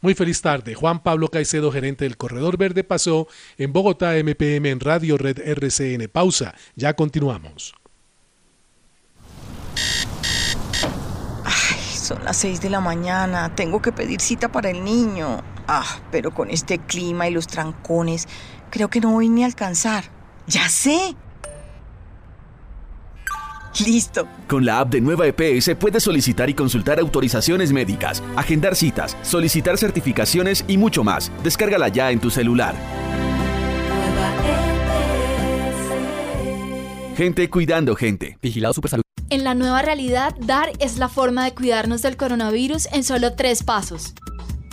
Speaker 2: Muy feliz tarde. Juan Pablo Caicedo, gerente del Corredor Verde, pasó en Bogotá MPM en Radio Red RCN. Pausa. Ya continuamos.
Speaker 21: Son las 6 de la mañana, tengo que pedir cita para el niño. Ah, pero con este clima y los trancones, creo que no voy ni a alcanzar. Ya sé. Listo.
Speaker 9: Con la app de Nueva EPS puedes solicitar y consultar autorizaciones médicas, agendar citas, solicitar certificaciones y mucho más. Descárgala ya en tu celular. Gente cuidando gente. Vigilado Supersalud.
Speaker 16: En la nueva realidad, DAR es la forma de cuidarnos del coronavirus en solo tres pasos.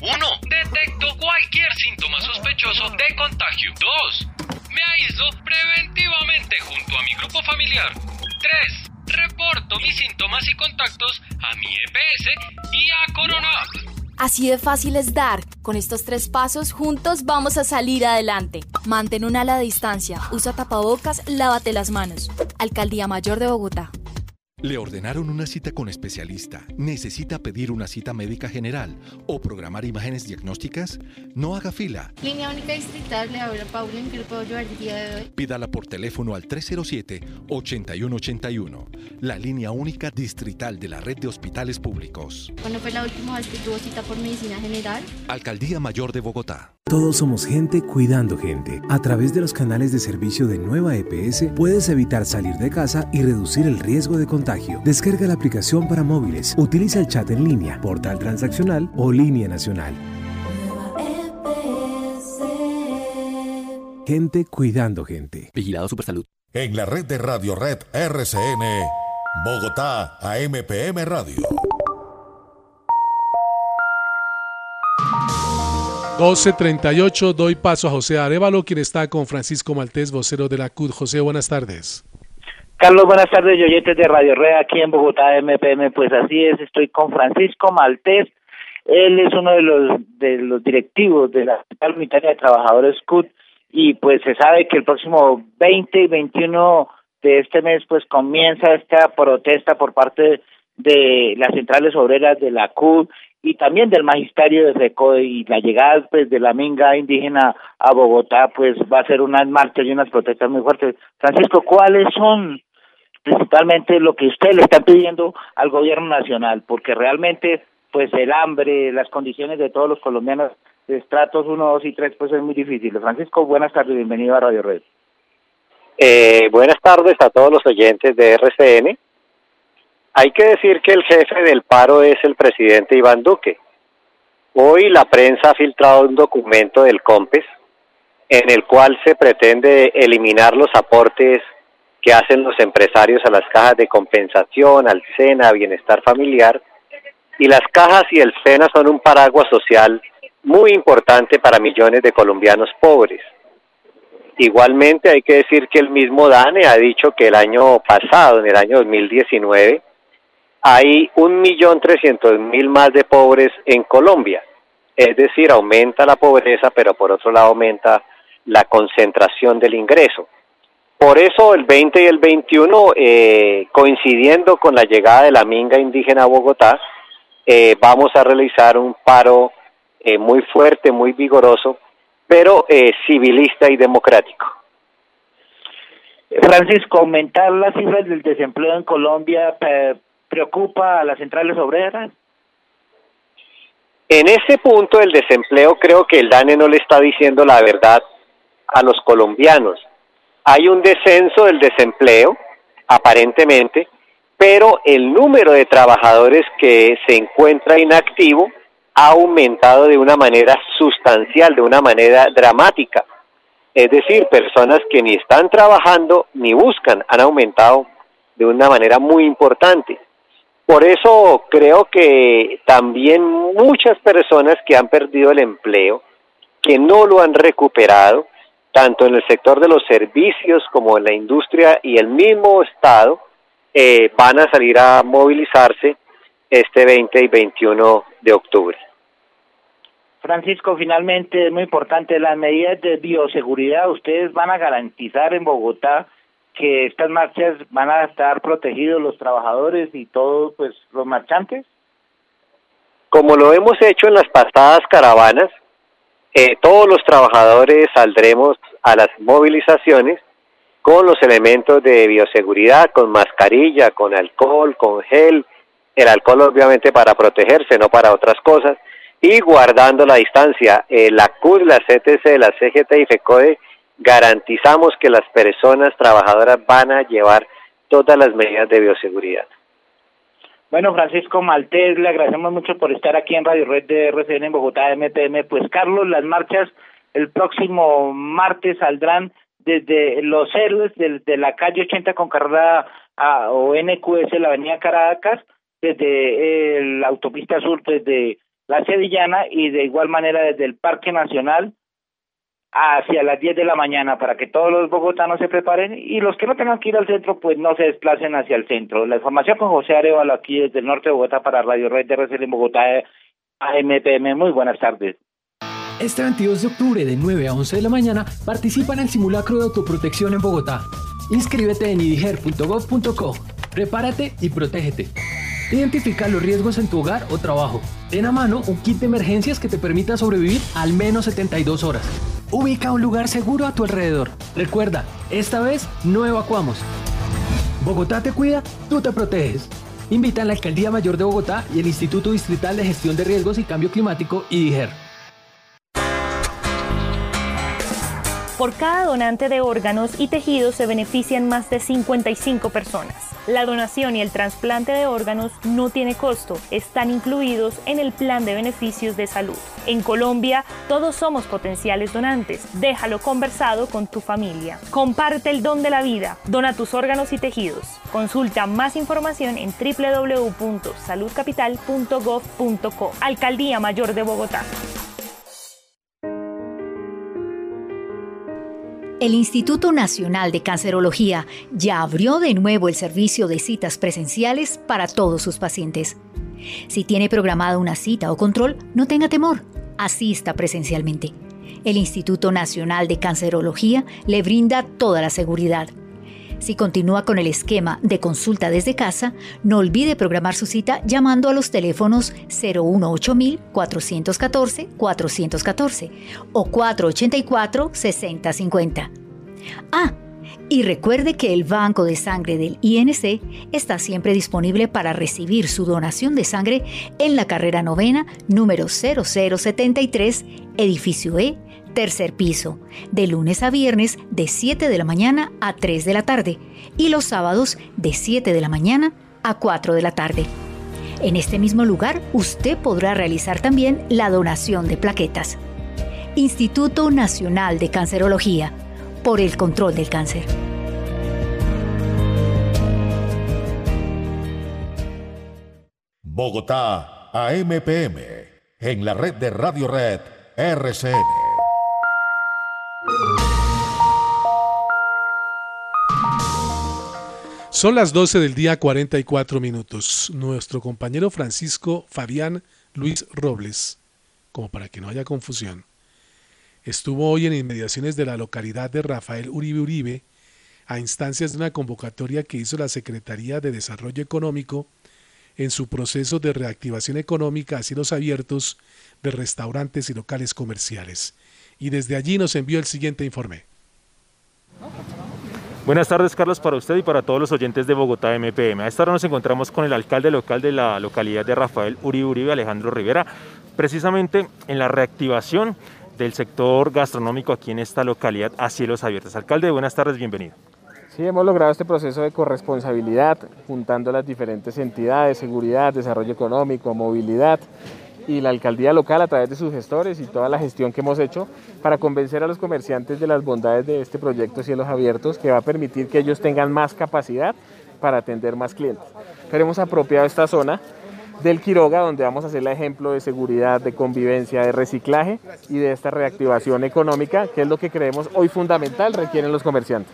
Speaker 18: 1. Detecto cualquier síntoma sospechoso de contagio. 2. Me aíslo preventivamente junto a mi grupo familiar. 3. Reporto mis síntomas y contactos a mi EPS y a Corona.
Speaker 16: Así de fácil es dar. Con estos tres pasos, juntos vamos a salir adelante. Mantén una ala de distancia, usa tapabocas, lávate las manos. Alcaldía Mayor de Bogotá.
Speaker 1: Le ordenaron una cita con especialista. ¿Necesita pedir una cita médica general o programar imágenes diagnósticas? No haga fila.
Speaker 22: Línea única distrital, le habla Paula, ¿en qué le puedo ayudar el día de hoy?
Speaker 1: Pídala por teléfono al 307-8181. La línea única distrital de la red de hospitales públicos.
Speaker 22: ¿Cuándo fue la última vez que tuvo cita por medicina general?
Speaker 1: Alcaldía Mayor de Bogotá.
Speaker 19: Todos somos gente cuidando gente. A través de los canales de servicio de Nueva EPS puedes evitar salir de casa y reducir el riesgo de contagio. Descarga la aplicación para móviles, utiliza el chat en línea, portal transaccional o línea nacional. Gente cuidando gente.
Speaker 9: Vigilado Supersalud.
Speaker 1: En la red de Radio Red RCN, Bogotá, AMPM Radio.
Speaker 2: 12.38, doy paso a José Arevalo, quien está con Francisco Maltés, vocero de la CUD. José, buenas tardes.
Speaker 23: Carlos, buenas tardes, yoyetes de Radio Red aquí en Bogotá, MPM. Pues así es, estoy con Francisco Maltés. Él es uno de los de los directivos de la Central Unitaria de Trabajadores CUT y pues se sabe que el próximo 20 y 21 de este mes pues comienza esta protesta por parte de las centrales obreras de la CUT y también del magisterio de FECO y la llegada pues de la minga indígena a Bogotá pues va a ser unas marchas y unas protestas muy fuertes. Francisco, ¿cuáles son principalmente lo que usted le está pidiendo al gobierno nacional? Porque realmente pues el hambre, las condiciones de todos los colombianos de estratos 1, 2 y 3 pues es muy difícil. Francisco, buenas tardes, bienvenido a Radio Red.
Speaker 24: Eh, buenas tardes a todos los oyentes de RCN. Hay que decir que el jefe del paro es el presidente Iván Duque. Hoy la prensa ha filtrado un documento del COMPES en el cual se pretende eliminar los aportes que hacen los empresarios a las cajas de compensación, al SENA, Bienestar Familiar, y las cajas y el SENA son un paraguas social muy importante para millones de colombianos pobres. Igualmente hay que decir que el mismo DANE ha dicho que el año pasado, en el año 2019, hay un millón trescientos mil más de pobres en Colombia. Es decir, aumenta la pobreza, pero por otro lado aumenta la concentración del ingreso. Por eso el 20 y el 21, eh, coincidiendo con la llegada de la minga indígena a Bogotá, eh, vamos a realizar un paro eh, muy fuerte, muy vigoroso, pero civilista y democrático.
Speaker 23: Francisco, aumentar las cifras del desempleo en Colombia preocupa a las centrales obreras?
Speaker 24: En ese punto del desempleo creo que el DANE no le está diciendo la verdad a los colombianos. Hay un descenso del desempleo, aparentemente, pero el número de trabajadores que se encuentra inactivo ha aumentado de una manera sustancial, de una manera dramática. Es decir, personas que ni están trabajando ni buscan han aumentado de una manera muy importante. Por eso creo que también muchas personas que han perdido el empleo, que no lo han recuperado, tanto en el sector de los servicios como en la industria y el mismo Estado, eh, van a salir a movilizarse este 20 y 21 de octubre.
Speaker 23: Francisco, finalmente es muy importante las medidas de bioseguridad. Ustedes van a garantizar en Bogotá que estas marchas van a estar protegidos los trabajadores y todos pues los marchantes?
Speaker 24: Como lo hemos hecho en las pasadas caravanas, eh, todos los trabajadores saldremos a las movilizaciones con los elementos de bioseguridad, con mascarilla, con alcohol, con gel, el alcohol obviamente para protegerse, no para otras cosas, y guardando la distancia. Eh, la CUD, la CTC, la CGT y FECODE garantizamos que las personas trabajadoras van a llevar todas las medidas de bioseguridad.
Speaker 23: Bueno, Francisco Maltés, le agradecemos mucho por estar aquí en Radio Red de RCN en Bogotá, MPM. Pues, Carlos, las marchas el próximo martes saldrán desde Los Héroes, desde la calle 80 con carrera a, o NQS, la avenida Caracas, desde eh, la autopista sur, desde la Sevillana y de igual manera desde el Parque Nacional hacia las 10 de la mañana para que todos los bogotanos se preparen y los que no tengan que ir al centro pues no se desplacen hacia el centro. La información con José Arevalo aquí desde el norte de Bogotá para Radio Red de RCL en Bogotá AMPM. Muy buenas tardes.
Speaker 25: Este 22 de octubre de 9 a 11 de la mañana participa en el simulacro de autoprotección en Bogotá. Inscríbete en idiger.gov.co. Prepárate y protégete. Identifica los riesgos en tu hogar o trabajo. Ten a mano un kit de emergencias que te permita sobrevivir al menos 72 horas. Ubica un lugar seguro a tu alrededor. Recuerda, esta vez no evacuamos. Bogotá te cuida, tú te proteges. Invita a la Alcaldía Mayor de Bogotá y el Instituto Distrital de Gestión de Riesgos y Cambio Climático, IDIGER.
Speaker 13: Por cada donante de órganos y tejidos se benefician más de 55 personas. La donación y el trasplante de órganos no tiene costo, están incluidos en el plan de beneficios de salud. En Colombia, todos somos potenciales donantes. Déjalo conversado con tu familia. Comparte el don de la vida. Dona tus órganos y tejidos. Consulta más información en www.saludcapital.gov.co. Alcaldía Mayor de Bogotá.
Speaker 26: El Instituto Nacional de Cancerología ya abrió de nuevo el servicio de citas presenciales para todos sus pacientes. Si tiene programada una cita o control, no tenga temor, asista presencialmente. El Instituto Nacional de Cancerología le brinda toda la seguridad. Si continúa con el esquema de consulta desde casa, no olvide programar su cita llamando a los teléfonos 018 414 414 o 484 6050. Ah, y recuerde que el banco de sangre del INC está siempre disponible para recibir su donación de sangre en la carrera novena número 0073, edificio E, tercer piso, de lunes a viernes de 7 de la mañana a 3 de la tarde y los sábados de 7 de la mañana a 4 de la tarde. En este mismo lugar usted podrá realizar también la donación de plaquetas. Instituto Nacional de Cancerología, por el control del cáncer.
Speaker 1: Bogotá, AMPM, en la red de Radio Red RCN.
Speaker 2: Son las 12 del día 44 minutos. Nuestro compañero Francisco Fabián Luis Robles, como para que no haya confusión, estuvo hoy en inmediaciones de la localidad de Rafael Uribe Uribe a instancias de una convocatoria que hizo la Secretaría de Desarrollo Económico en su proceso de reactivación económica a cielos abiertos de restaurantes y locales comerciales. Y desde allí nos envió el siguiente informe.
Speaker 27: Buenas tardes, Carlos, para usted y para todos los oyentes de Bogotá MPM. A esta hora nos encontramos con el alcalde local de la localidad de Rafael Uribe Uribe, Alejandro Rivera. precisamente en la reactivación del sector gastronómico aquí en esta localidad a cielos abiertos. Alcalde, buenas tardes, bienvenido.
Speaker 28: Sí, hemos logrado este proceso de corresponsabilidad, juntando las diferentes entidades, seguridad, desarrollo económico, movilidad y la alcaldía local a través de sus gestores y toda la gestión que hemos hecho para convencer a los comerciantes de las bondades de este proyecto Cielos Abiertos que va a permitir que ellos tengan más capacidad para atender más clientes. Pero hemos apropiado esta zona del Quiroga, donde vamos a hacer el ejemplo de seguridad, de convivencia, de reciclaje y de esta reactivación económica, que es lo que creemos hoy fundamental requieren los comerciantes.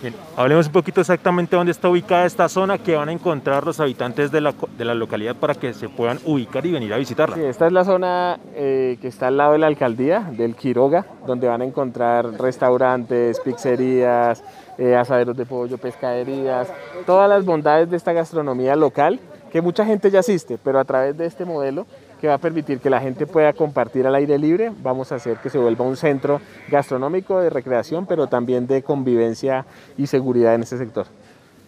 Speaker 27: Bien, hablemos un poquito exactamente dónde está ubicada esta zona, que van a encontrar los habitantes de la, de la localidad para que se puedan ubicar y venir a visitarla.
Speaker 28: Sí, esta es la zona eh, que está al lado de la alcaldía, del Quiroga, donde van a encontrar restaurantes, pizzerías, eh, asaderos de pollo, pescaderías, todas las bondades de esta gastronomía local que mucha gente ya asiste, pero a través de este modelo que va a permitir que la gente pueda compartir al aire libre, vamos a hacer que se vuelva un centro gastronómico de recreación, pero también de convivencia y seguridad en este sector.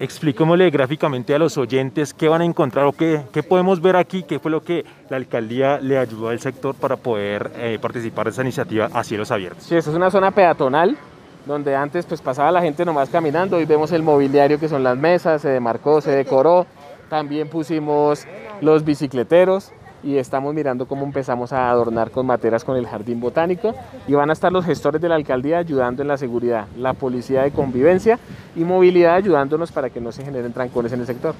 Speaker 27: Explíquemosle gráficamente a los oyentes qué van a encontrar o qué, qué, podemos ver aquí, qué fue lo que la alcaldía le ayudó al sector para poder eh, participar de esa iniciativa a cielos abiertos.
Speaker 28: Sí, esta es una zona peatonal donde antes pues pasaba la gente nomás caminando, hoy vemos el mobiliario que son las mesas, se demarcó, se decoró, también pusimos los bicicleteros y estamos mirando cómo empezamos a adornar con materas con el jardín botánico y van a estar los gestores de la alcaldía ayudando en la seguridad, la policía de convivencia y movilidad ayudándonos para que no se generen trancones en el sector.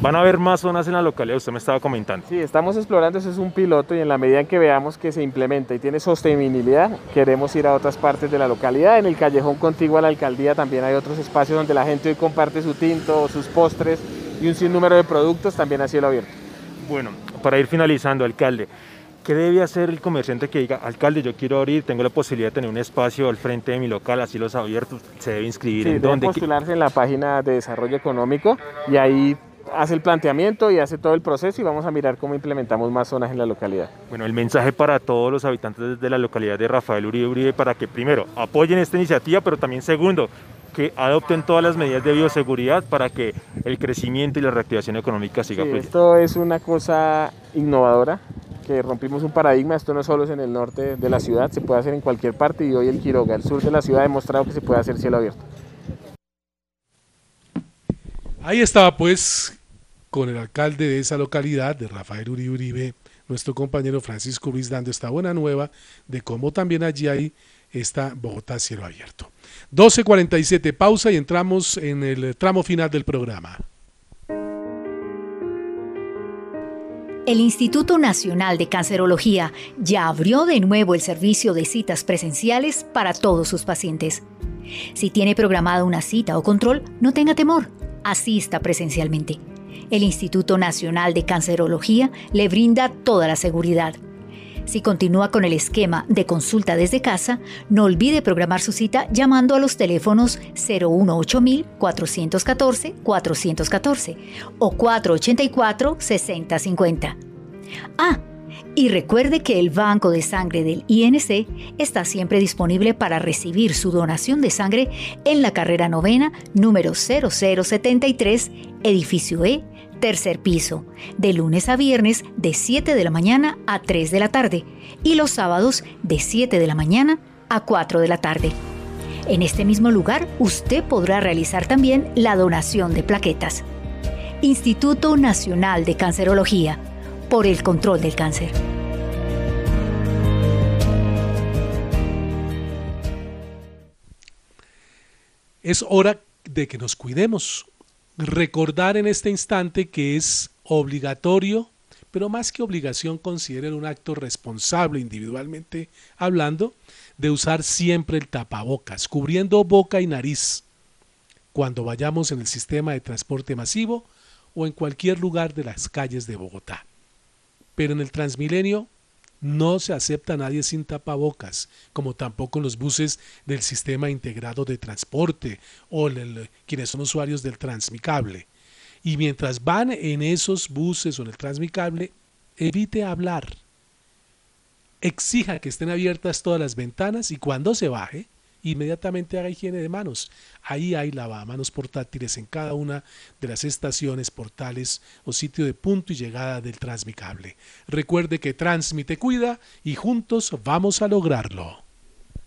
Speaker 27: ¿Van a haber más zonas en la localidad? Usted me estaba comentando.
Speaker 28: Sí, estamos explorando, eso es un piloto y en la medida en que veamos que se implementa y tiene sostenibilidad, queremos ir a otras partes de la localidad. En el callejón contiguo a la alcaldía también hay otros espacios donde la gente hoy comparte su tinto, sus postres y un sinnúmero de productos también a cielo abierto.
Speaker 27: Bueno, para ir finalizando, alcalde, ¿qué debe hacer el comerciante que diga, alcalde, yo quiero abrir, tengo la posibilidad de tener un espacio al frente de mi local, así los abiertos, se debe inscribir
Speaker 28: sí,
Speaker 27: en
Speaker 28: debe
Speaker 27: dónde?
Speaker 28: postularse en la página de desarrollo económico y ahí hace el planteamiento y hace todo el proceso y vamos a mirar cómo implementamos más zonas en la localidad.
Speaker 27: Bueno, el mensaje para todos los habitantes de la localidad de Rafael Uribe Uribe para que primero apoyen esta iniciativa, pero también segundo, que adopten todas las medidas de bioseguridad para que el crecimiento y la reactivación económica siga
Speaker 28: Sí,
Speaker 27: fluyendo.
Speaker 28: esto es una cosa innovadora, que rompimos un paradigma, esto no solo es en el norte de la ciudad, se puede hacer en cualquier parte y hoy el Quiroga, el sur de la ciudad, ha demostrado que se puede hacer cielo abierto.
Speaker 2: Ahí estaba pues con el alcalde de esa localidad, de Rafael Uribe Uribe, nuestro compañero Francisco Ruiz, dando esta buena nueva de cómo también allí hay esta Bogotá cielo abierto. 12.47, pausa y entramos en el tramo final del programa.
Speaker 26: El Instituto Nacional de Cancerología ya abrió de nuevo el servicio de citas presenciales para todos sus pacientes. Si tiene programada una cita o control, no tenga temor, asista presencialmente. El Instituto Nacional de Cancerología le brinda toda la seguridad. Si continúa con el esquema de consulta desde casa, no olvide programar su cita llamando a los teléfonos 018-414-414 o 484-6050. Ah, y recuerde que el Banco de Sangre del INC está siempre disponible para recibir su donación de sangre en la carrera novena número 0073, edificio E, tercer piso, de lunes a viernes de 7 de la mañana a 3 de la tarde y los sábados de 7 de la mañana a 4 de la tarde. En este mismo lugar usted podrá realizar también la donación de plaquetas. Instituto Nacional de Cancerología, por el control del cáncer.
Speaker 2: Es hora de que nos cuidemos. Recordar en este instante que es obligatorio, pero más que obligación, consideren un acto responsable individualmente hablando, de usar siempre el tapabocas, cubriendo boca y nariz, cuando vayamos en el sistema de transporte masivo o en cualquier lugar de las calles de Bogotá. Pero en el Transmilenio no se acepta a nadie sin tapabocas, como tampoco en los buses del sistema integrado de transporte o quienes son usuarios del Transmicable. Y mientras van en esos buses o en el Transmicable, evite hablar. Exija que estén abiertas todas las ventanas y cuando se baje, inmediatamente haga higiene de manos. Ahí hay lavamanos portátiles en cada una de las estaciones, portales o sitio de punto y llegada del Transmicable. Recuerde que Transmite cuida y juntos vamos a lograrlo.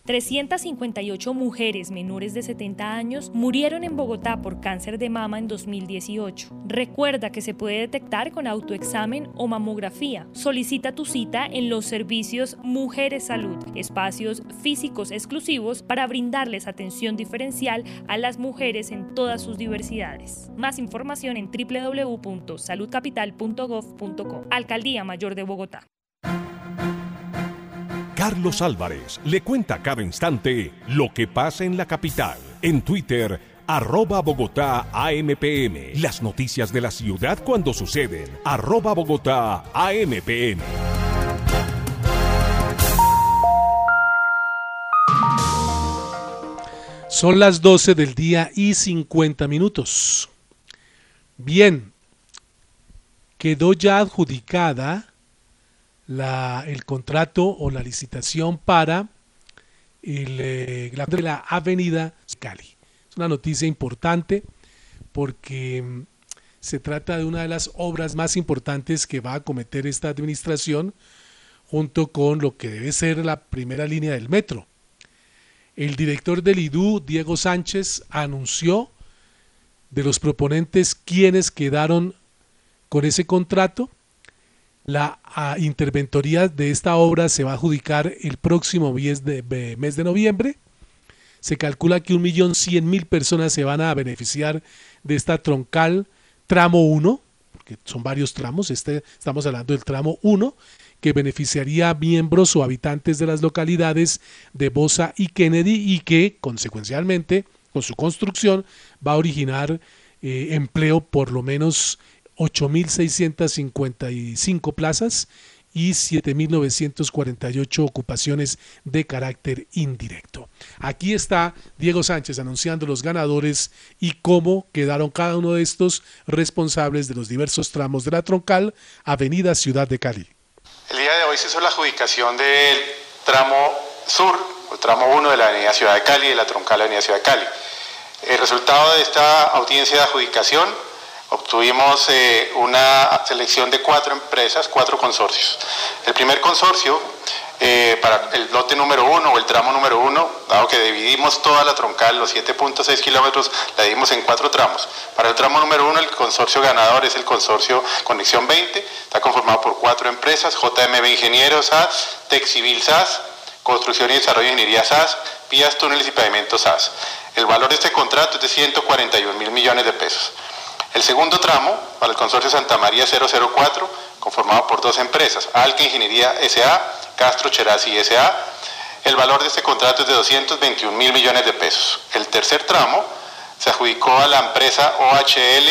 Speaker 13: 358 mujeres menores de 70 años murieron en Bogotá por cáncer de mama en 2018. Recuerda que se puede detectar con autoexamen o mamografía. Solicita tu cita en los servicios Mujeres Salud, espacios físicos exclusivos para brindarles atención diferencial a las mujeres en todas sus diversidades. Más información en www.saludcapital.gov.co. Alcaldía Mayor de Bogotá.
Speaker 1: Carlos Álvarez le cuenta cada instante lo que pasa en la capital. En Twitter, arroba Bogotá AMPM. Las noticias de la ciudad cuando suceden. Arroba Bogotá AMPM.
Speaker 2: Son las 12 del día y 50 minutos. Bien, quedó ya adjudicada el contrato o la licitación para eh, la, la avenida Cali. Es una noticia importante porque mm, se trata de una de las obras más importantes que va a cometer esta administración junto con lo que debe ser la primera línea del metro. El director del IDU, Diego Sánchez, anunció de los proponentes quienes quedaron con ese contrato la interventoría de esta obra se va a adjudicar el próximo mes de, mes de noviembre. Se calcula que 1.100.000 personas se van a beneficiar de esta troncal tramo 1, porque son varios tramos, este, estamos hablando del tramo 1, que beneficiaría a miembros o habitantes de las localidades de Bosa y Kennedy y que, consecuencialmente, con su construcción, va a originar eh, empleo por lo menos 8.655 plazas y 7.948 ocupaciones de carácter indirecto. Aquí está Diego Sánchez anunciando los ganadores y cómo quedaron cada uno de estos responsables de los diversos tramos de la troncal Avenida Ciudad de Cali.
Speaker 29: El día de hoy se hizo la adjudicación del tramo sur, el tramo 1 de la Avenida Ciudad de Cali y de la troncal Avenida Ciudad de Cali. El resultado de esta audiencia de adjudicación obtuvimos eh, una selección de cuatro empresas, cuatro consorcios. El primer consorcio, eh, para el lote número uno o el tramo número uno, dado que dividimos toda la troncal, los 7.6 kilómetros, la dividimos en cuatro tramos. Para el tramo número uno, el consorcio ganador es el consorcio Conexión 20, está conformado por cuatro empresas, JMB Ingenieros SAS, Texcivil SAS, Construcción y Desarrollo de Ingeniería SAS, Vías, Túneles y Pavimentos SAS. El valor de este contrato es de 141 mil millones de pesos. El segundo tramo, para el consorcio Santa María 004, conformado por dos empresas, Alca Ingeniería SA, Castro Cherazzi SA. El valor de este contrato es de 221 mil millones de pesos. El tercer tramo se adjudicó a la empresa OHL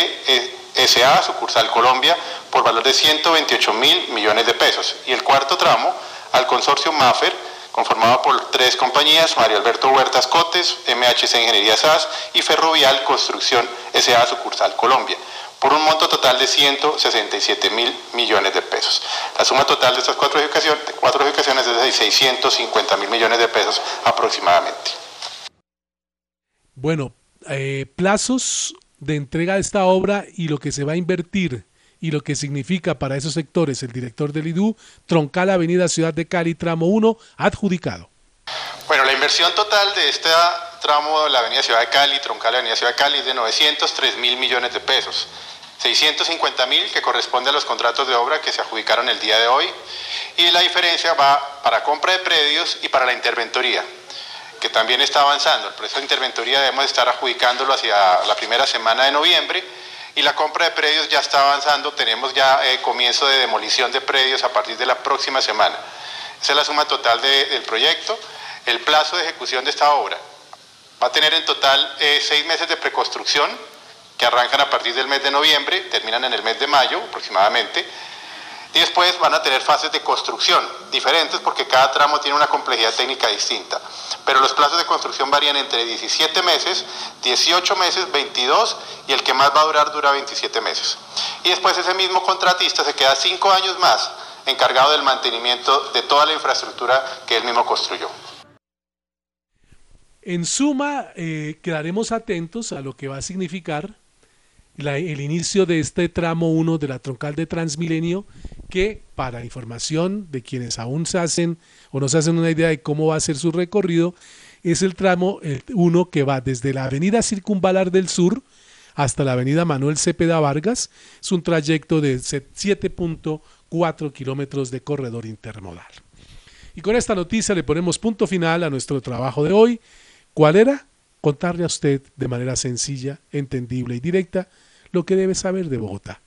Speaker 29: SA, sucursal Colombia, por valor de 128 mil millones de pesos. Y el cuarto tramo al consorcio MAFER, conformado por tres compañías, Mario Alberto Huertas Cotes, MHC Ingeniería SAS y Ferrovial Construcción SA Sucursal Colombia, por un monto total de 167 mil millones de pesos. La suma total de estas cuatro educaciones, cuatro es de 650 mil millones de pesos aproximadamente.
Speaker 2: Bueno, eh, plazos de entrega de esta obra y lo que se va a invertir y lo que significa para esos sectores el director del IDU, Troncal Avenida Ciudad de Cali, tramo 1, adjudicado.
Speaker 29: Bueno, la inversión total de este tramo de la Avenida Ciudad de Cali, Troncal Avenida Ciudad de Cali, es de 903 mil millones de pesos. 650 mil que corresponde a los contratos de obra que se adjudicaron el día de hoy y la diferencia va para compra de predios y para la interventoría que también está avanzando. El proceso de interventoría debemos estar adjudicándolo hacia la primera semana de noviembre y la compra de predios ya está avanzando, tenemos ya eh, comienzo de demolición de predios a partir de la próxima semana. Esa es la suma total del proyecto. El plazo de ejecución de esta obra va a tener en total eh, seis meses de preconstrucción que arrancan a partir del mes de noviembre, terminan en el mes de mayo aproximadamente, y después van a tener fases de construcción diferentes porque cada tramo tiene una complejidad técnica distinta. Pero los plazos de construcción varían entre 17 meses, 18 meses, 22 y el que más va a durar dura 27 meses. Y después ese mismo contratista se queda 5 años más encargado del mantenimiento de toda la infraestructura que él mismo construyó.
Speaker 2: En suma, eh, quedaremos atentos a lo que va a significar el inicio de este tramo 1 de la troncal de Transmilenio, que para información de quienes aún se hacen o no se hacen una idea de cómo va a ser su recorrido, es el tramo 1 que va desde la avenida Circunvalar del Sur hasta la avenida Manuel Cepeda Vargas. Es un trayecto de 7.4 kilómetros de corredor intermodal. Y con esta noticia le ponemos punto final a nuestro trabajo de hoy. ¿Cuál era? Contarle a usted de manera sencilla, entendible y directa lo que debe saber de Bogotá.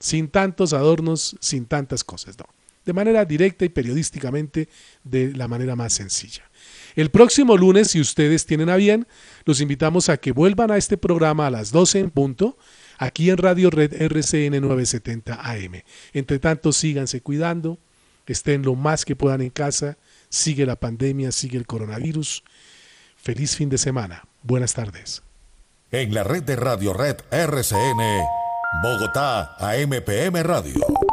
Speaker 2: Sin tantos adornos, sin tantas cosas, no. De manera directa y periodísticamente, de la manera más sencilla. El próximo lunes, si ustedes tienen a bien, los invitamos a que vuelvan a este programa a las 12 en punto, aquí en Radio Red RCN 970 AM. Entre tanto, síganse cuidando, estén lo más que puedan en casa, sigue la pandemia, sigue el coronavirus. Feliz fin de semana. Buenas tardes.
Speaker 1: En la red de Radio Red RCN, Bogotá, AMPM Radio.